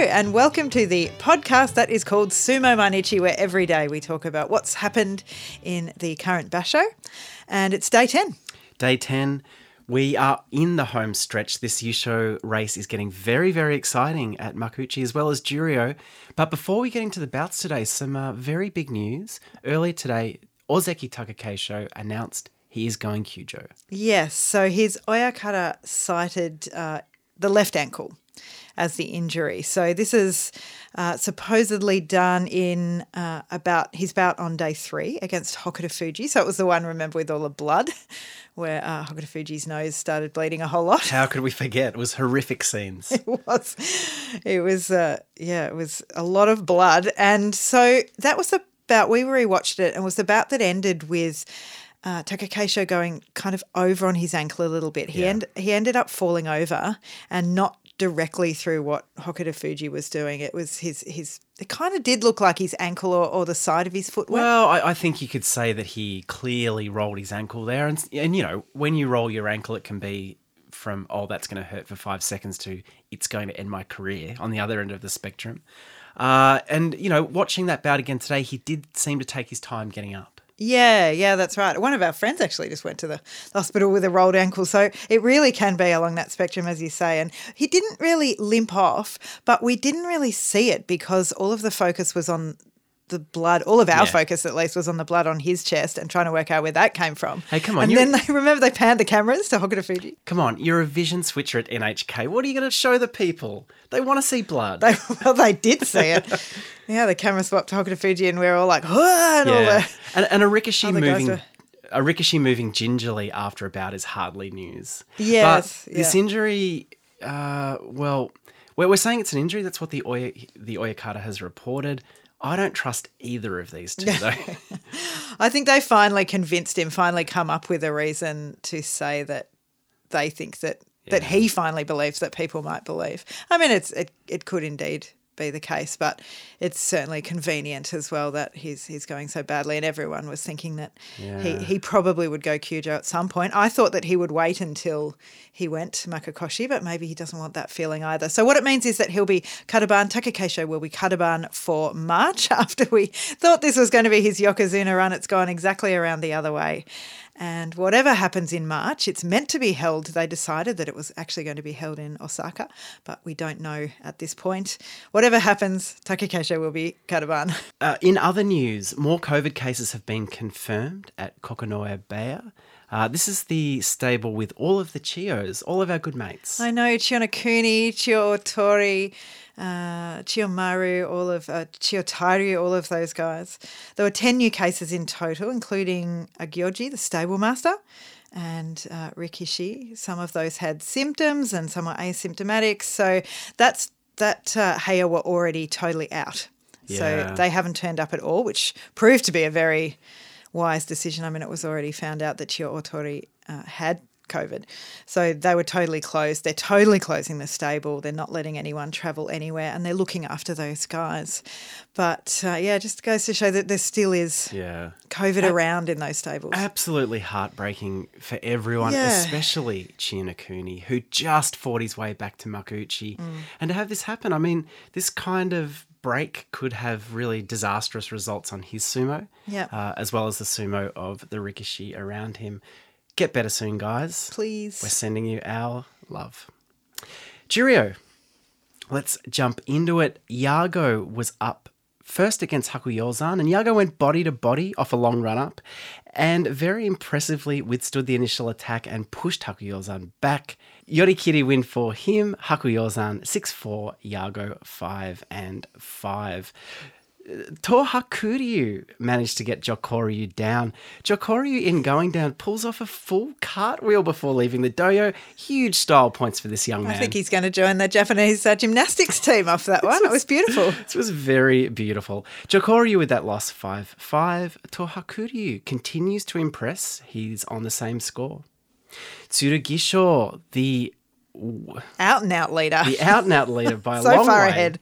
And welcome to the podcast that is called Sumo Mainichi, where every day we talk about what's happened in the current basho. And it's day 10. Day 10. We are in the home stretch. This Yusho race is getting very, very exciting at Makuchi as well as Juryo. But before we get into the bouts today, some uh, very big news. Earlier today, Ozeki Takakeisho announced he is going Kyujo. Yes, so his Oyakata cited uh, the left ankle as the injury. So this is uh, supposedly done in uh, about his bout on day three against Hokuto Fuji. So it was the one, remember, with all the blood, where uh, Hokuto Fuji's nose started bleeding a whole lot. How could we forget? It was horrific scenes. it was, it was, uh, yeah, it was a lot of blood, and so that was the bout we rewatched it, and was the bout that ended with uh, Takakeisho going kind of over on his ankle a little bit. He Yeah. end, he ended up falling over and not directly through what Hokuto Fuji was doing. It was his his. It kind of did look like his ankle or, or the side of his foot. Well, I, I think you could say that he clearly rolled his ankle there. And, and, you know, when you roll your ankle, it can be from, oh, that's going to hurt for five seconds to, it's going to end my career on the other end of the spectrum. Uh, and, you know, watching that bout again today, he did seem to take his time getting up. Yeah, yeah, that's right. One of our friends actually just went to the hospital with a rolled ankle. So it really can be along that spectrum, as you say. And he didn't really limp off, but we didn't really see it because all of the focus was on the blood. All of our Yeah. focus, at least, was on the blood on his chest and trying to work out where that came from. Hey, come on, And then they remember they panned the cameras to Hokuto Fuji. Come on, you're a vision switcher at NHK. What are you going to show the people? They want to see blood. They, well, they did see it. yeah, the camera swapped to Hokuto Fuji and we are all like, "Huh," and all yeah. the. And, and a Other moving. were- A Rikishi moving gingerly after a bout is hardly news. Yes, but this yeah. injury, uh, well, we're, we're saying it's an injury. That's what the Oya, the Oyakata has reported. I don't trust either of these two, though. I think they finally convinced him, finally come up with a reason to say that they think that that he finally believes that people might believe. I mean, it's it, it could indeed be the case, but it's certainly convenient as well that he's he's going so badly, and everyone was thinking that he Yeah. he probably would go Kyujo at some point. I thought that he would wait until he went to Makekoshi, but maybe he doesn't want that feeling either. So what it means is that he'll be Kadoban. Takakeisho will be Kadoban for March after we thought this was going to be his Yokozuna run. It's gone exactly around the other way. And whatever happens in March, it's meant to be held. They decided that it was actually going to be held in Osaka, but we don't know at this point. Whatever happens, Takakeisho will be Kadoban. Uh, in other news, more COVID cases have been confirmed at Kokonoe Beya. Uh, this is the stable with all of the Chios, all of our good mates. I know Chiyonokuni, Chio Otori, uh, Chiyomaru, all of uh, Chiyotaru, all of those guys. There were 10 new cases in total, including Agyoji, the stable master, and uh, Rikishi. Some of those had symptoms and some were asymptomatic. So that's that uh, Heya were already totally out. Yeah. So they haven't turned up at all, which proved to be a very wise decision. I mean, it was already found out that Chiyootori uh, had COVID. So they were totally closed. They're totally closing the stable. They're not letting anyone travel anywhere and they're looking after those guys. But uh, yeah, it just goes to show that there still is yeah. COVID around in those stables. Absolutely heartbreaking for everyone, Yeah. especially Chiyonokuni, who just fought his way back to Makuchi. Mm. And to have this happen, I mean, this kind of break could have really disastrous results on his sumo, Yeah. uh, as well as the sumo of the Rikishi around him. Get better soon, guys. Please. We're sending you our love. Juryo, let's jump into it. Yago was up first against Haku Hakuyozan, and Yago went body to body off a long run up and very impressively withstood the initial attack and pushed Haku Hakuyozan back. Yorikiri win for him, Haku Hakuyozan 6 4, Yago 5 and 5. Tohakuryu managed to get Jokoryu down. Jokoryu, in going down, pulls off a full cartwheel before leaving the dohyo. Huge style points for this young man. I think he's going to join the Japanese uh, gymnastics team off that one. It was beautiful. It was very beautiful. Jokoryu with that loss 5 5. Tohakuryu continues to impress. He's on the same score. Tsurugisho, the Out and out leader. the out and out leader by a so long far way. ahead.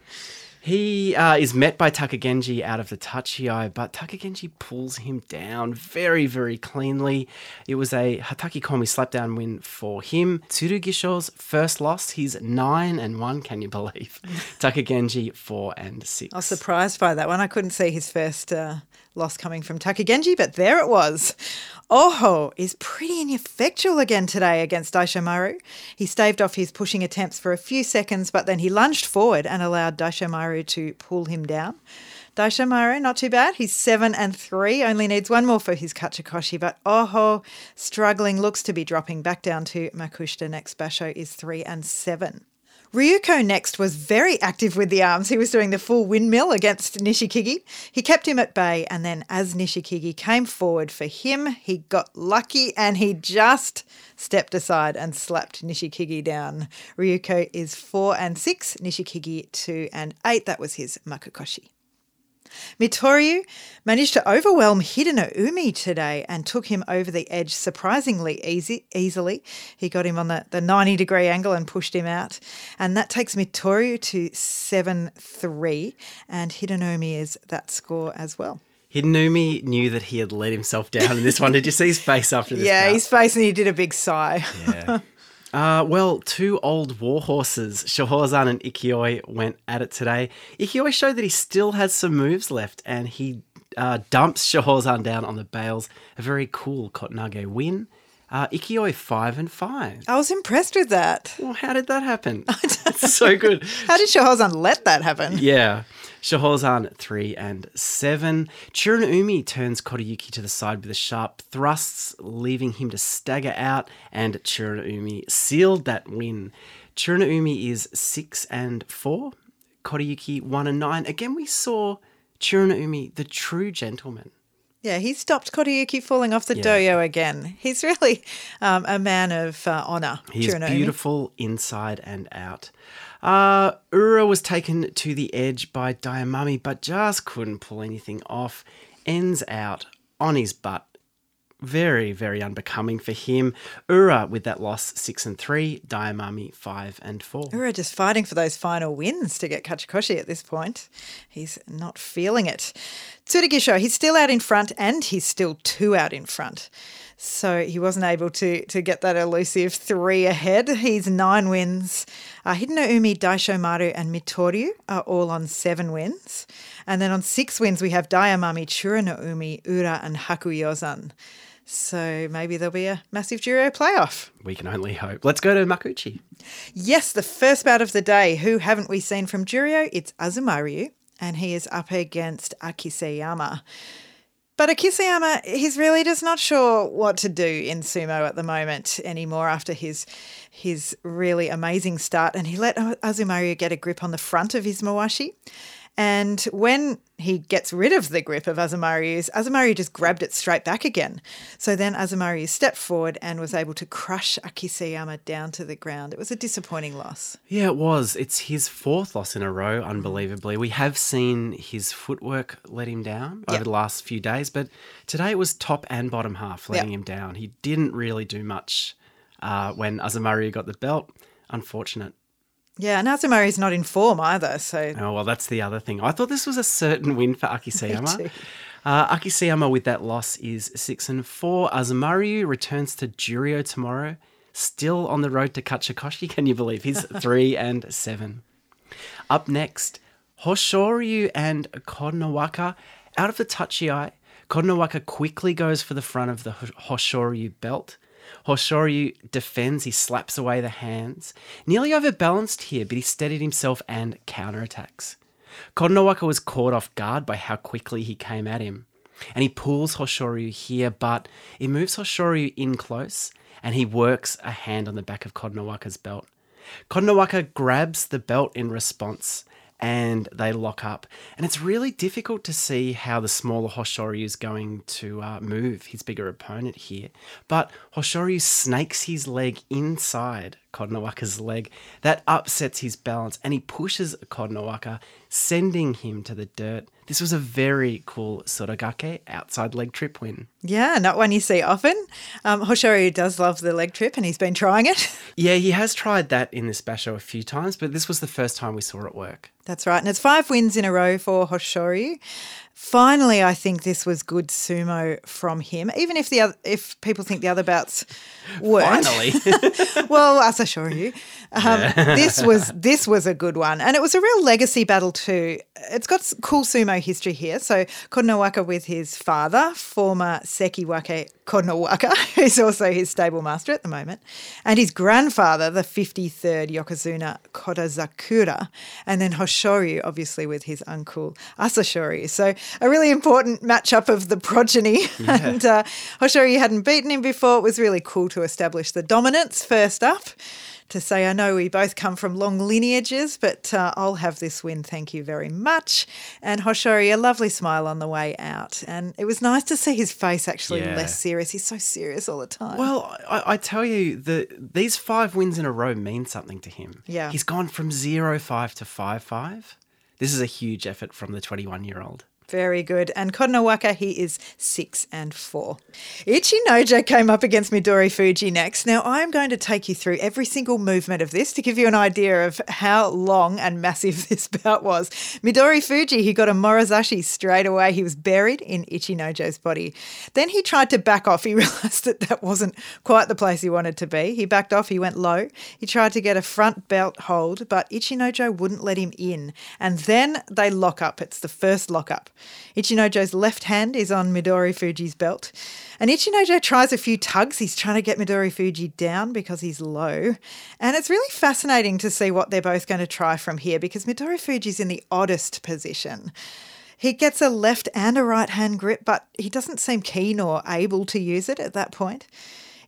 He uh, is met by Takagenji out of the Tachiai, but Takagenji pulls him down very, very cleanly. It was a Hataki Komi slapdown win for him. Tsurugisho's first loss. He's 9 and 1, can you believe? Takagenji 4 and 6. I was surprised by that one. I couldn't see his first uh, loss coming from Takagenji, but there it was. Oho is pretty ineffectual again today against Daishomaru. He staved off his pushing attempts for a few seconds, but then he lunged forward and allowed Daishomaru to pull him down. Daishomaru, not too bad. He's seven and three, only needs one more for his Kachikoshi, but Oho, struggling, looks to be dropping back down to Makushita. Next Basho is three and seven. Ryuko next was very active with the arms. He was doing the full windmill against Nishikigi. He kept him at bay, and then as Nishikigi came forward for him, he got lucky and he just stepped aside and slapped Nishikigi down. Ryuko is four and six, Nishikigi two and eight. That was his Makekoshi. Mitoryu managed to overwhelm Hideno Umi today and took him over the edge surprisingly easy, easily. He got him on the, the 90 degree angle and pushed him out. And that takes Mitoryu to 7 3. And Hideno Umi is that score as well. Hidenoumi knew that he had let himself down in this one. Did you see his face after this? Yeah, bout? his face and he did a big sigh. Yeah. Uh, well, two old war horses, Shohozan and Ikioi, went at it today. Ikioi showed that he still has some moves left and he uh, dumps Shohozan down on the bales. A very cool Kotenage win. Uh, Ikioi 5 and 5. I was impressed with that. Well, how did that happen? It's so good. How did Shohozan let that happen? Yeah. Shohozan 3 and 7. Churanoumi turns Koriyuki to the side with a sharp thrusts, leaving him to stagger out, and Churanoumi sealed that win. Churanoumi is 6 and 4. Koriyuki 1 and 9. Again, we saw Churanoumi, the true gentleman. Yeah, he stopped Koriyuki falling off the Yeah. dohyo again. He's really um, a man of uh, honour. He is beautiful inside and out. Uh, Ura was taken to the edge by Daiamami, but just couldn't pull anything off. Ends out on his butt. Very, very unbecoming for him. Ura with that loss, six and three. Daiamami five and four. Ura just fighting for those final wins to get Kachikoshi at this point. He's not feeling it. Tsurugisho, he's still out in front and he's still two out in front. So he wasn't able to to get that elusive three ahead. He's nine wins. Uh, Hideno Umi, Daisho Maru, and Mitoryu are all on seven wins. And then on six wins, we have Daiamami, Churano Umi, Ura, and Hakuyozan. So maybe there'll be a massive Juryo playoff. We can only hope. Let's go to Makuchi. Yes, the first bout of the day. Who haven't we seen from Juryo? It's Azumaryu, and he is up against Akiseyama. But Akiseyama, he's really just not sure what to do in sumo at the moment anymore after his his really amazing start. And he let Azumaryu get a grip on the front of his mawashi. And when he gets rid of the grip of Azumaryu's, Azumaryu just grabbed it straight back again. So then Azumaryu stepped forward and was able to crush Akiseyama down to the ground. It was a disappointing loss. Yeah, it was. It's his fourth loss in a row, unbelievably. We have seen his footwork let him down over Yep. the last few days, but today it was top and bottom half letting Yep. him down. He didn't really do much uh, when Azumaryu got the belt. Unfortunate. Yeah, and is not in form either. So Oh, well, that's the other thing. I thought this was a certain win for Akiseyama. too. Uh, Akiseyama with that loss is six and four. Azumaryu returns to Juryo tomorrow, still on the road to Kachikoshi. Can you believe he's three and seven? Up next, Hoshoryu and Kotonowaka out of the touchy eye. Kotonowaka quickly goes for the front of the Ho- Hoshoryu belt. Hoshoryu defends, he slaps away the hands. Nearly overbalanced here, but he steadied himself and counterattacks. Kotonowaka was caught off guard by how quickly he came at him. And he pulls Hoshoryu here, but it moves Hoshoryu in close, and he works a hand on the back of Kotonowaka's belt. Kotonowaka grabs the belt in response, and they lock up. And it's really difficult to see how the smaller Hoshoryu is going to uh, move his bigger opponent here. But Hoshoryu snakes his leg inside Kotonowaka's leg. That upsets his balance and he pushes Kotonowaka, sending him to the dirt. This was a very cool Sotogake outside leg trip win. Yeah, not one you see often. Um, Hoshoryu does love the leg trip and he's been trying it. Yeah, he has tried that in this basho a few times, but this was the first time we saw it work. That's right. And it's five wins in a row for Hoshoryu. Finally, I think this was good sumo from him. Even if the other, if people think the other bouts weren't. Finally. well, as I assure you, um, this was this was a good one, and it was a real legacy battle too. It's got cool sumo history here. So Kotonowaka with his father, former Sekiwake Kotonowaka, who's also his stable master at the moment, and his grandfather, the 53rd Yokozuna Kotozakura, and then Hoshoryu, obviously with his uncle Asashoryu. So a really important matchup of the progeny. and uh, Hoshoryu hadn't beaten him before. It was really cool to establish the dominance first up. To say, I know we both come from long lineages, but uh, I'll have this win. Thank you very much. And Hoshoryu, a lovely smile on the way out. And it was nice to see his face actually Yeah. less serious. He's so serious all the time. Well, I, I tell you, the these five wins in a row mean something to him. Yeah. He's gone from zero five to five five. This is a huge effort from the 21 year old. Very good. And Kotonowaka, he is six and four. Ichinojo came up against Midori Fuji next. Now, I'm going to take you through every single movement of this to give you an idea of how long and massive this bout was. Midori Fuji, he got a Morozashi straight away. He was buried in Ichinojo's body. Then he tried to back off. He realized that that wasn't quite the place he wanted to be. He backed off. He went low. He tried to get a front belt hold, but Ichinojo wouldn't let him in. And then they lock up. It's the first lock up. Ichinojo's left hand is on Midori Fuji's belt. And Ichinojo tries a few tugs. He's trying to get Midori Fuji down because he's low. And it's really fascinating to see what they're both going to try from here because Midori Fuji's in the oddest position. He gets a left and a right hand grip, but he doesn't seem keen or able to use it at that point.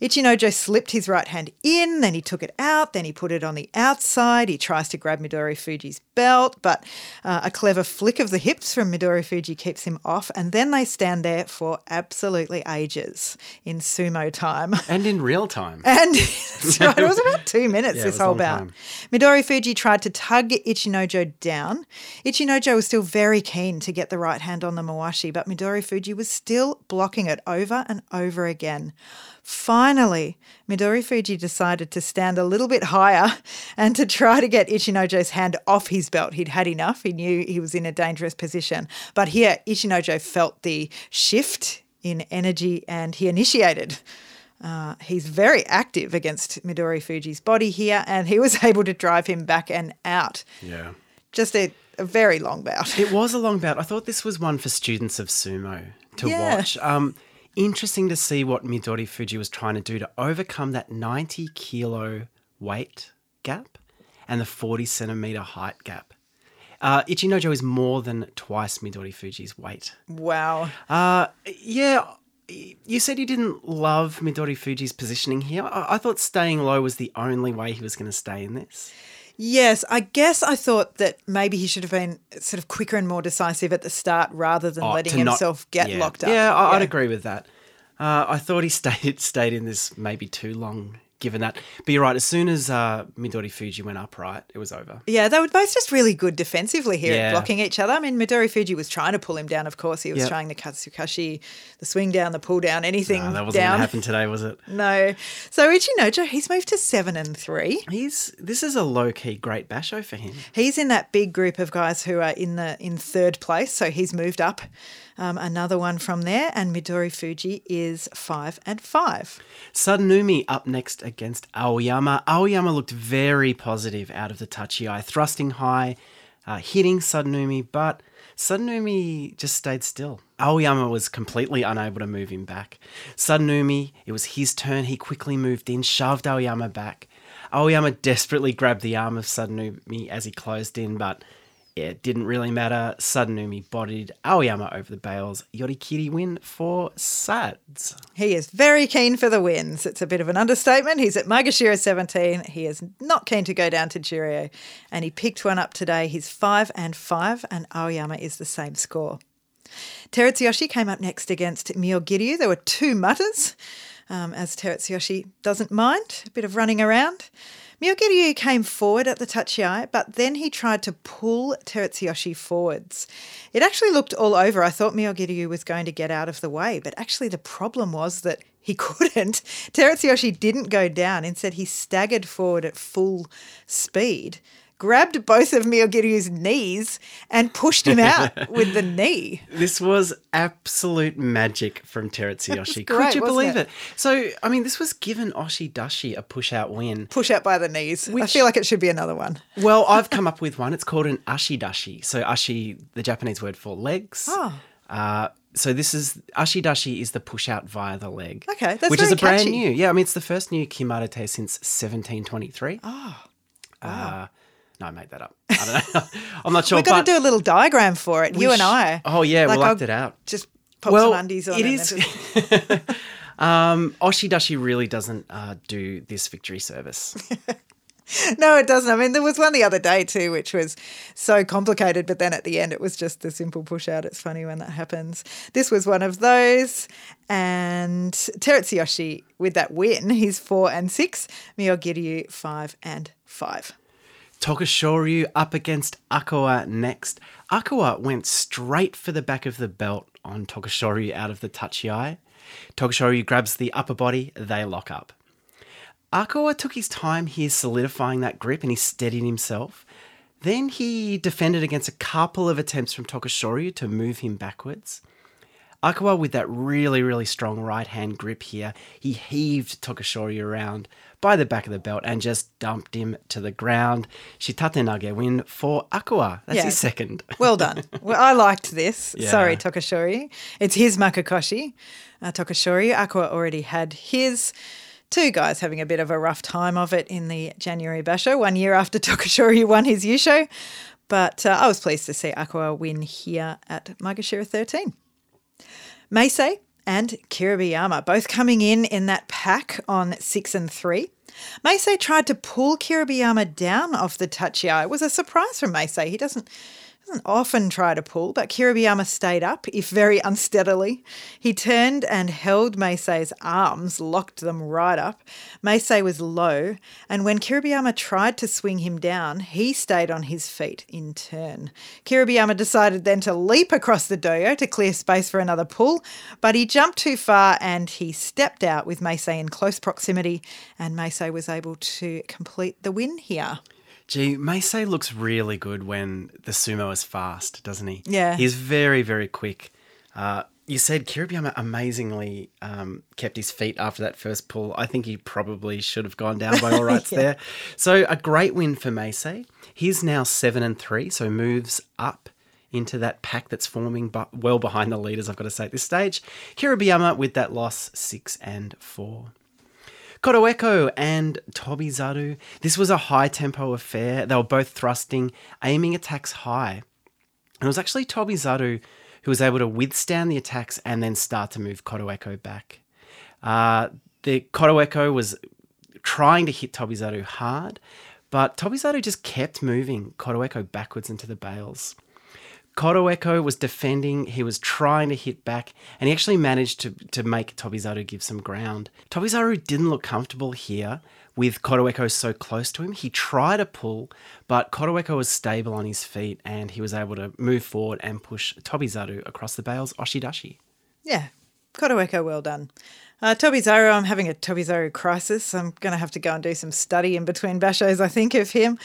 Ichinojo slipped his right hand in, then he took it out, then he put it on the outside. He tries to grab Midori Fuji's belt, but uh, a clever flick of the hips from Midori Fuji keeps him off, and then they stand there for absolutely ages in sumo time. And in real time. And right, it was about two minutes Yeah, this whole bout. time. Midori Fuji tried to tug Ichinojo down. Ichinojo was still very keen to get the right hand on the Mawashi, but Midori Fuji was still blocking it over and over again. Finally, Midori Fuji decided to stand a little bit higher and to try to get Ichinojo's hand off his belt. He'd had enough. He knew he was in a dangerous position. But here, Ichinojo felt the shift in energy and he initiated. Uh, he's very active against Midori Fuji's body here, and he was able to drive him back and out. Yeah. Just a, a very long bout. It was a long bout. I thought this was one for students of sumo to Yeah. watch. Um, interesting to see what Midori Fuji was trying to do to overcome that 90 kilo weight gap and the 40 centimeter height gap. Uh, Ichinojo is more than twice Midori Fuji's weight. Wow. Uh, yeah, you said you didn't love Midori Fuji's positioning here. I, I thought staying low was the only way he was going to stay in this. Yes, I guess I thought that maybe he should have been sort of quicker and more decisive at the start rather than Oh, letting to not- himself get yeah. locked up. Yeah, I, I'd agree with that. Uh, I thought he stayed stayed in this maybe too long, given that. But you're right. As soon as uh, Midori Fuji went upright, it was over. Yeah, they were both just really good defensively here Yeah. at blocking each other. I mean, Midori Fuji was trying to pull him down, of course. He was Yep. trying the katasukashi, the swing down, the pull down, anything Uh, that wasn't going down. to happen today, was it? No. So Ichinojo, he's moved to seven and three. He's this is a low key great basho for him. He's in that big group of guys who are in the in third place, so he's moved up. Um, another one from there, and Midori Fuji is five and five. Sadanoumi up next against Aoyama. Aoyama looked very positive out of the tachiai, thrusting high, uh, hitting Sadanoumi, but Sadanoumi just stayed still. Aoyama was completely unable to move him back. Sadanoumi, it was his turn. He quickly moved in, shoved Aoyama back. Aoyama desperately grabbed the arm of Sadanoumi as he closed in, but it didn't really matter. Sadanoumi bodied Aoyama over the bales. Yorikiri win for Sads. He is very keen for the wins. It's a bit of an understatement. He's at Maegashira 17. He is not keen to go down to Juryo. And he picked one up today. He's 5 and 5, and Aoyama is the same score. Terutsuyoshi came up next against Myogiryu. There were two mutters, um, as Terutsuyoshi doesn't mind a bit of running around. Myogiryu came forward at the tachiai, but then he tried to pull Terutsuyoshi forwards. It actually looked all over. I thought Myogiryu was going to get out of the way, but actually the problem was that he couldn't. Terutsuyoshi didn't go down. Instead, he staggered forward at full speed grabbed both of Myogiryu's knees and pushed him out with the knee. This was absolute magic from Terutsuyoshi. Could great, you believe it? it? So, I mean, this was given Oshidashi a push out win. Push out by the knees. I feel like it should be another one. Well, I've come up with one. It's called an ashidashi. So, ashi, the Japanese word for legs. Oh. Uh, so this is ashidashi is the push out via the leg. Okay, that's which is a brand new. Yeah, I mean it's the first new kimarite since 1723. Oh, Uh, no, I made that up. I don't know. I'm not sure. We're going but to do a little diagram for it, you we and I. Oh yeah, Like, we'll I'll it out. Just pop well, some undies on it and is. just- um, Oshidashi really doesn't uh, do this victory service. No, it doesn't. I mean, there was one the other day too, which was so complicated, but then at the end it was just the simple push out. It's funny when that happens. This was one of those. And Terutsuyoshi with that win, he's four and six. Myogiryu five and five. Tokushoryu up against Akua next. Akua went straight for the back of the belt on Tokushoryu out of the tachiai. Tokushoryu grabs the upper body, they lock up. Akua took his time here solidifying that grip and he steadied himself. Then he defended against a couple of attempts from Tokushoryu to move him backwards. Akua with that really, really strong right hand grip here, he heaved Tokushoryu around by the back of the belt and just dumped him to the ground. Shitate Nage win for Akua. That's Yeah. his second. Well done. well, I liked this. Yeah. Sorry, Tokushoryu. It's his Makekoshi. Uh, Tokushoryu. Akua already had his. Two guys having a bit of a rough time of it in the January Basho, one year after Tokushoryu won his Yusho. But uh, I was pleased to see Akua win here at Maegashira 13. Meisei and Kiribayama both coming in in that pack on six and three. Meisei tried to pull Kiribayama down off the tachiai. It was a surprise from Meisei. He doesn't doesn't often try to pull, but Kiribayama stayed up, if very unsteadily. He turned and held Meisei's arms, locked them right up. Meisei was low, and when Kiribayama tried to swing him down, he stayed on his feet in turn. Kiribayama decided then to leap across the dohyo to clear space for another pull, but he jumped too far and he stepped out with Meisei in close proximity, and Meisei was able to complete the win here. Gee, Meisei looks really good when the sumo is fast, doesn't he? Yeah. He's very, very quick. Uh, you said Kiribayama amazingly um, kept his feet after that first pull. I think he probably should have gone down by all rights there. So a great win for Meisei. He's now seven and three, so moves up into that pack that's forming but well behind the leaders, I've got to say at this stage. Kiribayama with that loss, six and four. Kotoeko and Tobizaru. This was a high tempo affair. They were both thrusting, aiming attacks high. And it was actually Tobizaru who was able to withstand the attacks and then start to move Kotoeko back. Uh, the Kotoeko was trying to hit Tobizaru hard, but Tobizaru just kept moving Kotoeko backwards into the bales. Kotoeko was defending, he was trying to hit back, and he actually managed to, to make Tobizaru give some ground. Tobizaru didn't look comfortable here with Kotoeko so close to him. He tried to pull, but Kotoeko was stable on his feet and he was able to move forward and push Tobizaru across the bales Oshidashi. Yeah, Kotoeko, well done. Uh, Tobizaru, I'm having a Tobizaru crisis. I'm going to have to go and do some study in between bashos, I think, of him.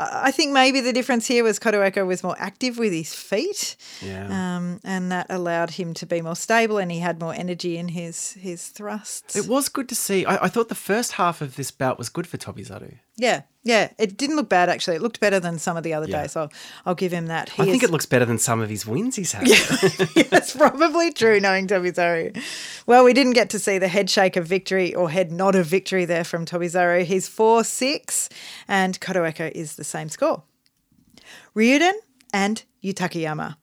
I think maybe the difference here was Kotoeko was more active with his feet. Yeah. Um, and that allowed him to be more stable and he had more energy in his, his thrusts. It was good to see. I, I thought the first half of this bout was good for Tobizaru. yeah, yeah. It didn't look bad, actually. It looked better than some of the other Yeah. days. I'll, I'll give him that. He I think is- it looks better than some of his wins he's had. Yeah. That's probably true, knowing Tobizaru. Well, we didn't get to see the head shake of victory or head nod of victory there from Tobizaru. He's 4 6, and Kotoeko is the same score. Ryuden and Yutakayama.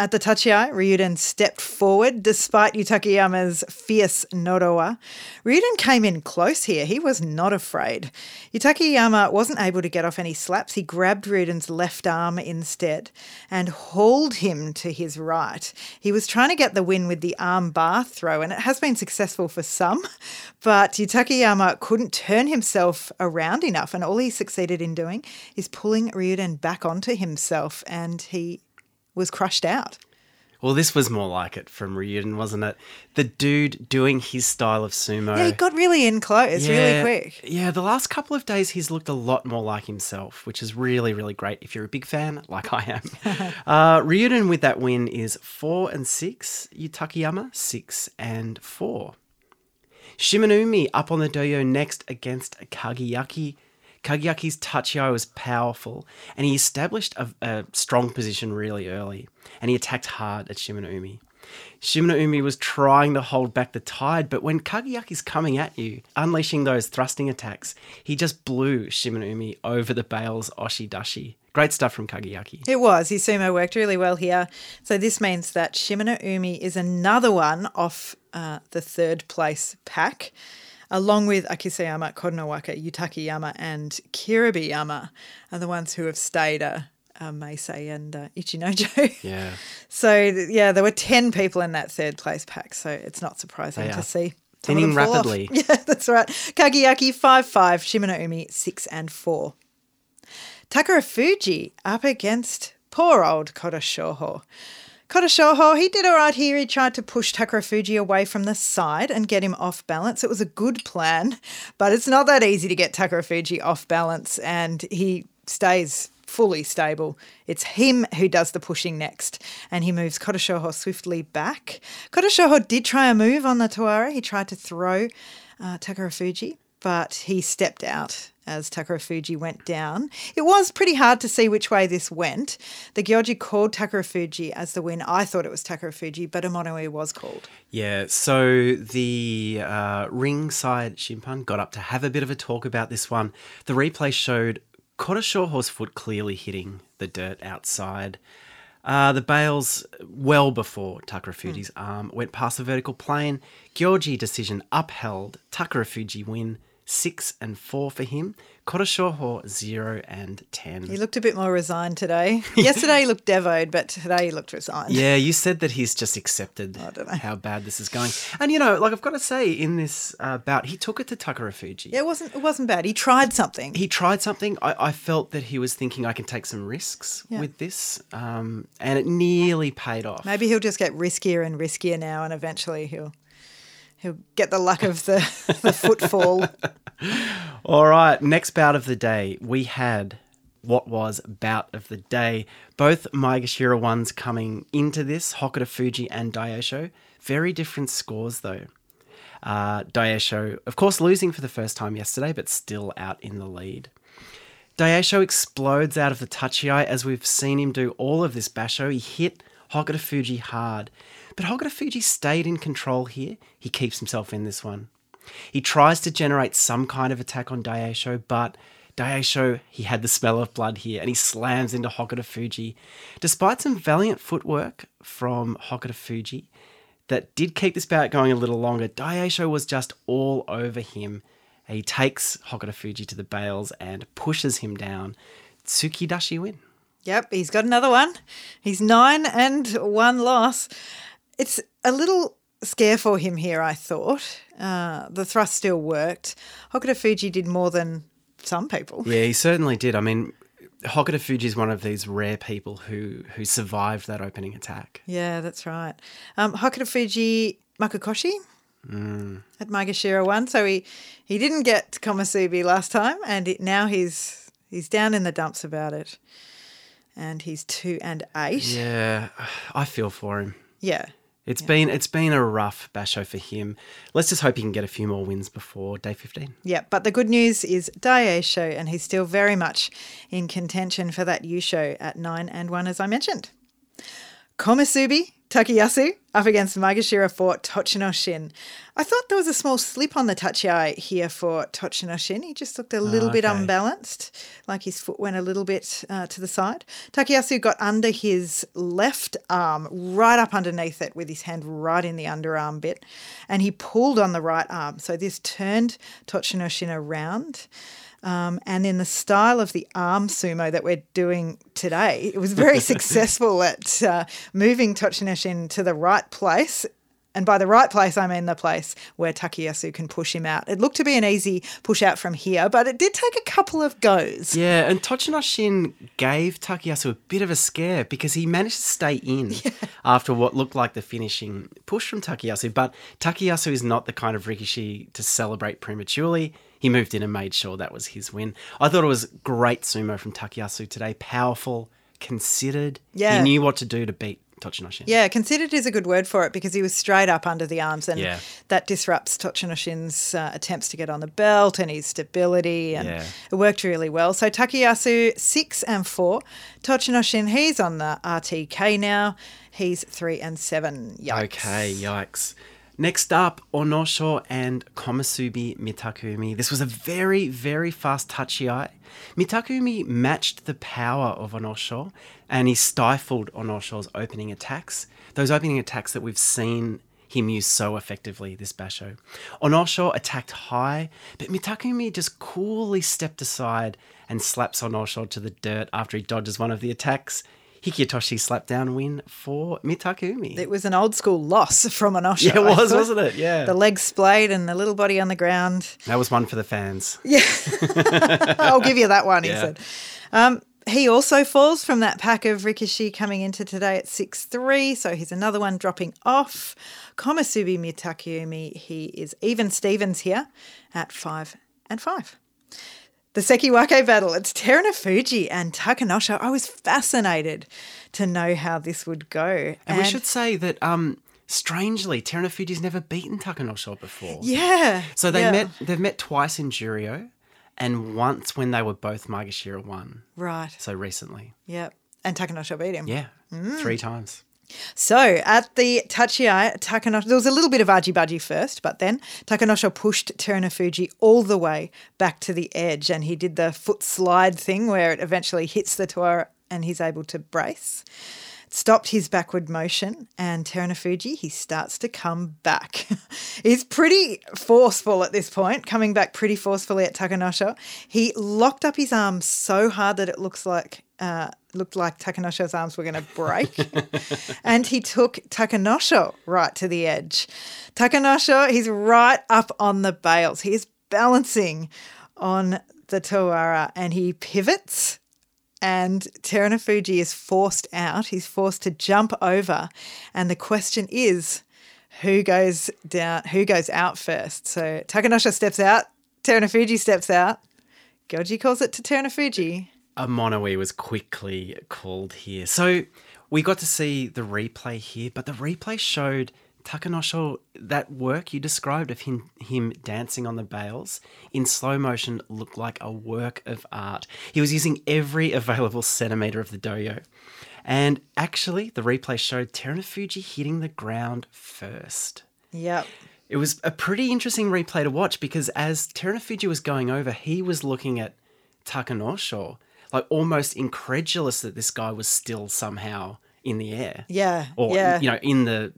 At the tachiai, Ryuden stepped forward despite Yutakayama's fierce nodowa. Ryuden came in close here. He was not afraid. Yutakayama wasn't able to get off any slaps. He grabbed Ryuden's left arm instead and hauled him to his right. He was trying to get the win with the arm bar throw, and it has been successful for some, but Yutakayama couldn't turn himself around enough, and all he succeeded in doing is pulling Ryuden back onto himself, and he was crushed out. Well, this was more like it from Ryuden, wasn't it? The dude doing his style of sumo. Yeah, he got really in close, really quick. Yeah, the last couple of days he's looked a lot more like himself, which is really, really great if you're a big fan, like I am. uh, Ryuden with that win is four and six. Yutakayama, six and four. Shimanoumi up on the dohyo next against Kagayaki. Kagayaki's tachiai was powerful, and he established a, a, strong position really early, and he attacked hard at Shimanoumi. Shimanoumi was trying to hold back the tide, but when Kagayaki's coming at you, unleashing those thrusting attacks, he just blew Shimanoumi over the bales oshidashi. Great stuff from Kagayaki. It was. His sumo worked really well here. So this means that Shimano is another one off uh, the third place pack along with Akiseyama, Kotonowaka, Yutakayama, and Kiribayama, are the ones who have stayed. Uh, uh, Meisei and uh, Ichinojo. Yeah. so, yeah, there were 10 people in that third place pack. So it's not surprising to see. Thinning fall off. rapidly. Yeah, that's right. Kagayaki 5 5, Shimano Umi 6 and 4. Takara Fuji up against poor old Kotoshoho. Kotoshoho, he did all right here. He tried to push Takarafuji away from the side and get him off balance. It was a good plan, but it's not that easy to get Takarafuji off balance, and he stays fully stable. It's him who does the pushing next, and he moves Kotoshoho swiftly back. Kotoshoho did try a move on the tawara. He tried to throw uh, Takara Fuji, but he stepped out as Takara Fuji went down. It was pretty hard to see which way this went. The Gyoji called Takara Fuji as the win. I thought it was Takara Fuji, but Amonoi was called. Yeah, so the uh, ringside Shimpan got up to have a bit of a talk about this one. The replay showed Kotoshoho's foot clearly hitting the dirt outside. Uh, the bales, well before Takarafuji's arm, went past the vertical plane. Gyoji decision upheld. Takarafuji win. Six and four for him. Kotoshoho zero and ten. He looked a bit more resigned today. Yesterday he looked devoed, but today he looked resigned. Yeah, you said that he's just accepted don't know. how bad this is going. And you know, like I've got to say, in this uh, bout, he took it to Takarafuji. Yeah, it wasn't it wasn't bad. He tried something. He tried something. I, I felt that he was thinking I can take some risks Yeah. with this, um, and it nearly paid off. Maybe he'll just get riskier and riskier now, and eventually he'll he'll get the luck of the, the footfall. All right, next bout of the day, we had what was bout of the day. Both Maegashira ones coming into this, Hokuto Fuji and Daisho. Very different scores though. Uh, Daisho, of course, losing for the first time yesterday, but still out in the lead. Daisho explodes out of the tachiai as we've seen him do all of this basho. He hit Hokuto Fuji hard, but Hokuto Fuji stayed in control here. He keeps himself in this one. He tries to generate some kind of attack on Daisho, but Daisho, he had the smell of blood here and he slams into Hokuto Fuji. Despite some valiant footwork from Hokuto Fuji that did keep this bout going a little longer, Daisho was just all over him. He takes Hokuto Fuji to the bales and pushes him down. Tsukidashi win. Yep, he's got another one. He's nine and one loss. It's a little scare for him here, I thought. Uh, the thrust still worked. Hokuto Fuji did more than some people. Yeah, he certainly did. I mean, Hokuto Fuji is one of these rare people who who survived that opening attack. Yeah, that's right. Um, Hokuto Fuji Makekoshi at Maegashira one. So he, he didn't get Komusubi last time, and it, now he's he's down in the dumps about it. And he's two and eight. Yeah, I feel for him. Yeah. It's been it's been a rough basho for him. Let's just hope he can get a few more wins before day fifteen. Yeah, but the good news is Daisho, and he's still very much in contention for that Yusho at nine and one, as I mentioned. Komusubi Takayasu up against Maegashira for Tochinoshin. I thought there was a small slip on the tachiai here for Tochinoshin. He just looked a little bit okay. unbalanced, like his foot went a little bit uh, to the side. Takayasu got under his left arm, right up underneath it, with his hand right in the underarm bit, and he pulled on the right arm. So this turned Tochinoshin around. Um, and in the style of the arm sumo that we're doing today, it was very successful at uh, moving Tochinoshin to the right place. And by the right place, I mean the place where Takayasu can push him out. It looked to be an easy push out from here, but it did take a couple of goes. Yeah, and Tochinoshin gave Takayasu a bit of a scare because he managed to stay in after what looked like the finishing push from Takayasu. But Takayasu is not the kind of Rikishi to celebrate prematurely. He moved in and made sure that was his win. I thought it was great sumo from Takayasu today. Powerful, considered. Yeah. He knew what to do to beat Tochinoshin. Yeah, considered is a good word for it because he was straight up under the arms, and Yeah. that disrupts Tochinoshin's uh, attempts to get on the belt and his stability, and Yeah. it worked really well. So Takayasu six and four, Tochinoshin he's on the RTK now. He's three and seven. Yikes. Okay, yikes. Next up, Onosho and Komusubi Mitakeumi. This was a very, very fast tachiai. Mitakeumi matched the power of Onosho and he stifled Onosho's opening attacks. Those opening attacks that we've seen him use so effectively this basho. Onosho attacked high, but Mitakeumi just coolly stepped aside and slaps Onosho to the dirt after he dodges one of the attacks. Hikiotoshi slapdown win for Mitakeumi. It was an old school loss from Onosho. Yeah, it was, wasn't it? Yeah. The legs splayed and the little body on the ground. That was one for the fans. Yeah. I'll give you that one, he Yeah. said. Um, he also falls from that pack of Rikishi coming into today at 6 3, so he's another one dropping off. Komusubi Mitakeumi, he is even Stevens here at 5 and 5. The Sekiwake battle, it's Terunofuji and Takanosho. I was fascinated to know how this would go. And, we should say that, um, strangely, Terunofuji's never beaten Takanosho before. Yeah. So they yeah. met. They've met twice in Juryo, and once when they were both Maegashira one. Right. So recently, Yep. And Takanosho beat him. yeah, Mm. three times. So at the Tachiai, Takanosho, there was a little bit of argy budgy first, but then Takanosho pushed Terunofuji all the way back to the edge and he did the foot slide thing where it eventually hits the toa and he's able to brace. Stopped his backward motion and Terunofuji, he starts to come back. he's pretty forceful at this point, coming back pretty forcefully at Takanosho. He locked up his arms so hard that it looks like uh, looked like Takanosho's arms were going to break. and he took Takanosho right to the edge. Takanosho, he's right up on the bales. He is balancing on the Tawara and he pivots and Terunofuji is forced out. He's forced to jump over. And the question is, who goes down, who goes out first? So Takanosho steps out, Terunofuji steps out. Gyoji calls it to Terunofuji. A monoii was quickly called here. So we got to see the replay here, but the replay showed Takanosho, that work you described of him, him dancing on the bales in slow motion looked like a work of art. He was using every available centimeter of the dohyo. And actually, the replay showed Terunofuji hitting the ground first. Yep. It was a pretty interesting replay to watch because as Terunofuji was going over, he was looking at Takanosho, like almost incredulous that this guy was still somehow in the air. Yeah. Or, yeah. you know, in the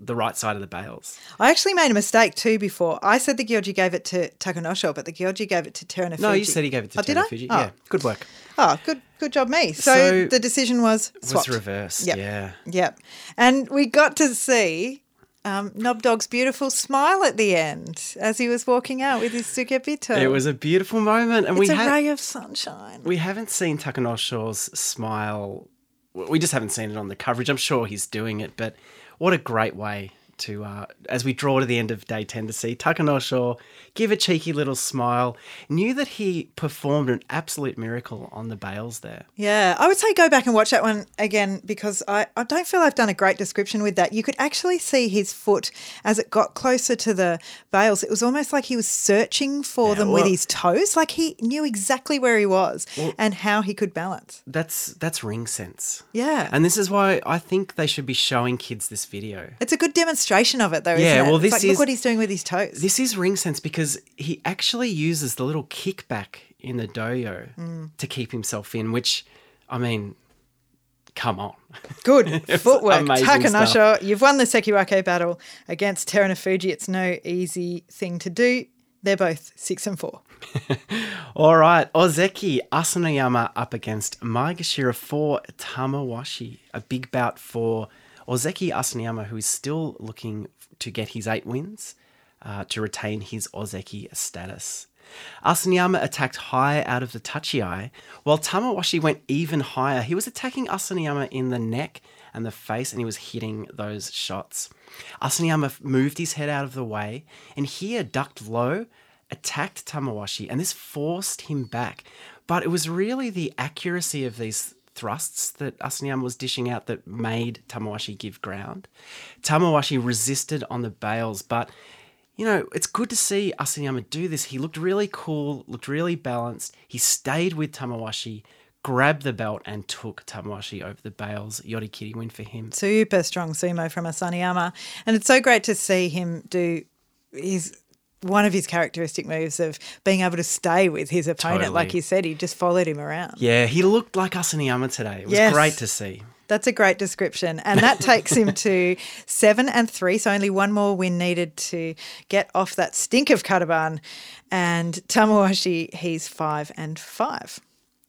the right side of the bales. I actually made a mistake too before. I said the Gyoji gave it to Takanosho, but the Gyoji gave it to Terunofuji. No, you said he gave it to oh, did Terunofuji. Oh. Yeah, good work. Oh, good, good job, me. So, So- the decision was swapped. was reversed. Yep. Yeah. Yep. And we got to see um, Knob Dog's beautiful smile at the end as he was walking out with his tsukebito. It was a beautiful moment, and it's we a ha- ray of sunshine. we haven't seen Takanosho's smile. We just haven't seen it on the coverage. I'm sure he's doing it, but what a great way to uh, as we draw to the end of day 10 to see Takanosho give a cheeky little smile. Knew that he performed an absolute miracle on the bales there. Yeah, I would say go back and watch that one again because I, I don't feel I've done a great description with that. You could actually see his foot as it got closer to the bales. It was almost like he was searching for Yeah, them with his toes, like he knew exactly where he was and how he could balance. That's that's ring sense. Yeah. And this is why I think they should be showing kids this video. It's a good demonstration of it, though. Yeah, isn't it? well, this like, is- look what he's doing with his toes. This is ring sense because he actually uses the little kickback in the dohyo Mm. to keep himself in, which, I mean, come on. Good footwork. amazing Takanosho, you've won the Sekiwake battle against Terunofuji. It's no easy thing to do. They're both six and four. All right, Ozeki Asanoyama up against Maegashira for Tamawashi. A big bout for Ozeki Asanoyama, who is still looking to get his eight wins uh, to retain his Ozeki status. Asanoyama attacked high out of the tachiai, while Tamawashi went even higher. He was attacking Asanoyama in the neck and the face, and he was hitting those shots. Asanoyama moved his head out of the way, and here ducked low, attacked Tamawashi, and this forced him back. But it was really the accuracy of these thrusts that Asanoyama was dishing out that made Tamawashi give ground. Tamawashi resisted on the bales, but you know, it's good to see Asanoyama do this. He looked really cool, looked really balanced. He stayed with Tamawashi, grabbed the belt, and took Tamawashi over the bales. Yorikiri win for him. Super strong sumo from Asanoyama. And it's so great to see him do his one of his characteristic moves of being able to stay with his opponent. Totally. Like you said, he just followed him around. Yeah, he looked like Asanoyama today. It was Yes. great to see. That's a great description. And that takes him to seven and three. So only one more win needed to get off that stink of Kadoban. And Tamawashi, he's five and five.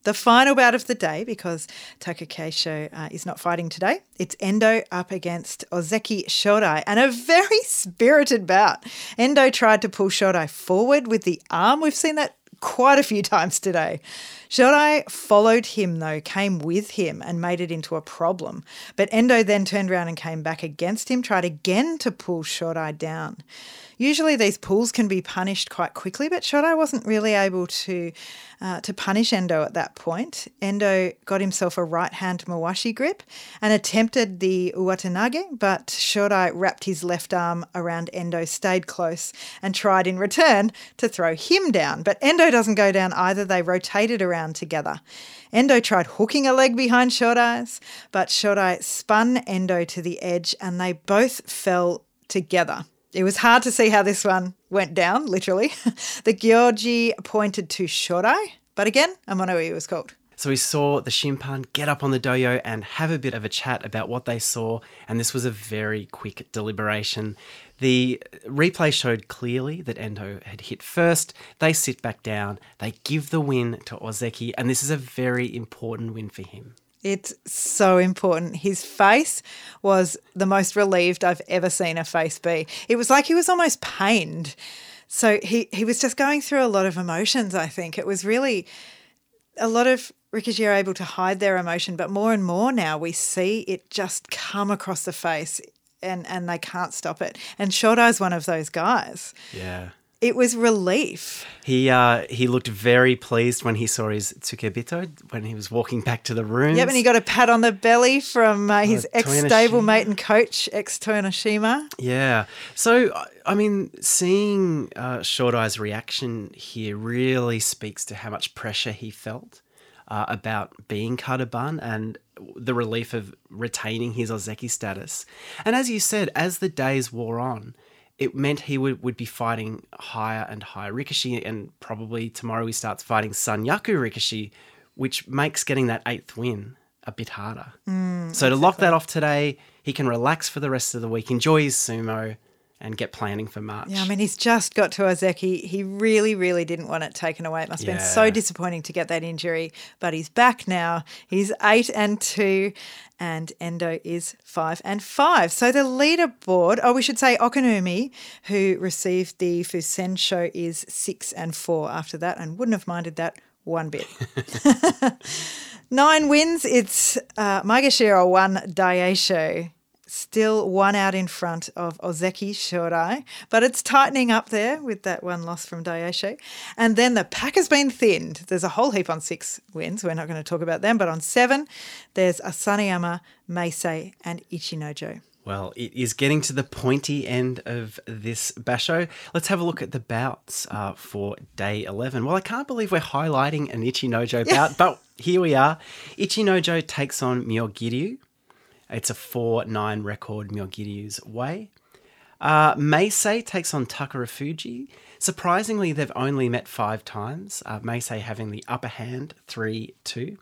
The final bout of the day, because Takakeisho uh, is not fighting today, it's Endo up against Ozeki Shodai, and a very spirited bout. Endo tried to pull Shodai forward with the arm. We've seen that quite a few times today. Shodai followed him, though, came with him and made it into a problem. But Endo then turned around and came back against him, tried again to pull Shodai down. Usually these pulls can be punished quite quickly, but Shodai wasn't really able to uh, to punish Endo at that point. Endo got himself a right hand Mawashi grip and attempted the Uwatanage, but Shodai wrapped his left arm around Endo, stayed close, and tried in return to throw him down. But Endo doesn't go down either. They rotated around together. Endo tried hooking a leg behind Shodai's, but Shodai spun Endo to the edge and they both fell together. It was hard to see how this one went down, literally. the Gyoji pointed to Shodai, but again, a monoii was called. So we saw the Shimpan get up on the dohyo and have a bit of a chat about what they saw, and this was a very quick deliberation. The replay showed clearly that Endo had hit first. They sit back down, they give the win to Ozeki, and this is a very important win for him. It's so important. His face was the most relieved I've ever seen a face be. It was like he was almost pained. So he, he was just going through a lot of emotions, I think. It was really a lot of Rikishi are able to hide their emotion, but more and more now we see it just come across the face and, and they can't stop it. And Shodai's one of those guys. Yeah. It was relief. He uh, he looked very pleased when he saw his Tsukebito when he was walking back to the room. Yep, and he got a pat on the belly from uh, his Uh, ex stablemate and coach, ex Toyonoshima. Yeah. So, I- mean, seeing uh, Shodai's reaction here really speaks to how much pressure he felt uh, about being Kadoban and the relief of retaining his Ozeki status. And as you said, as the days wore on, it meant he would, would be fighting higher and higher Rikishi, and probably tomorrow he starts fighting Sanyaku Rikishi, which makes getting that eighth win a bit harder. Hmm, so to lock that off today, he can relax for the rest of the week, enjoy his sumo, and get planning for March. Yeah, I mean, he's just got to Ozeki. He really, really didn't want it taken away. It must have been so disappointing to get that injury, but he's back now. He's eight and two, and Endo is five and five. So the leaderboard, oh, we should say Okinoumi, who received the Fusensho, is six and four after that, and wouldn't have minded that one bit. Nine wins. It's uh, one, Daieisho still one out in front of Ozeki Shodai, but it's tightening up there with that one loss from Daieisho. And then the pack has been thinned. There's a whole heap on six wins. We're not going to talk about them, but on seven, there's Asanoyama, Meisei, and Ichinojo. Well, it is getting to the pointy end of this basho. Let's have a look at the bouts uh, for day 11. Well, I can't believe we're highlighting an Ichinojo bout, but here we are. Ichinojo takes on Myogiryu. It's a 4 9 record Myogiryu's way. Uh, Meisei takes on Takarafuji. Surprisingly, they've only met five times, uh, Meisei having the upper hand 3 2.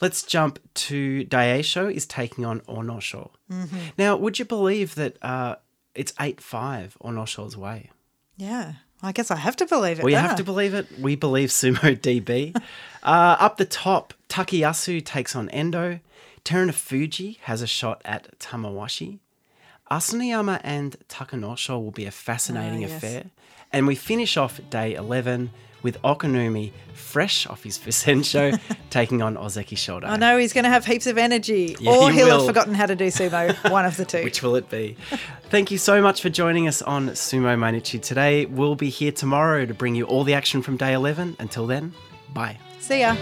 Let's jump to Daieisho is taking on Onosho. Mm-hmm. Now, would you believe that uh, it's 8 5 Onosho's way? Yeah, I guess I have to believe it. We have I? to believe it. We believe Sumo DB. uh, up the top, Takayasu takes on Endo. Terunofuji has a shot at Tamawashi. Asanoyama and Takanosho will be a fascinating Ah, yes. affair. And we finish off day 11 with Okinoumi, fresh off his Fusensho, taking on Ozeki Shodai. I know he's going to have heaps of energy, Yeah, or he he'll will. have forgotten how to do sumo. one of the two. Which will it be? Thank you so much for joining us on Sumo Mainichi today. We'll be here tomorrow to bring you all the action from day 11. Until then, bye. See ya.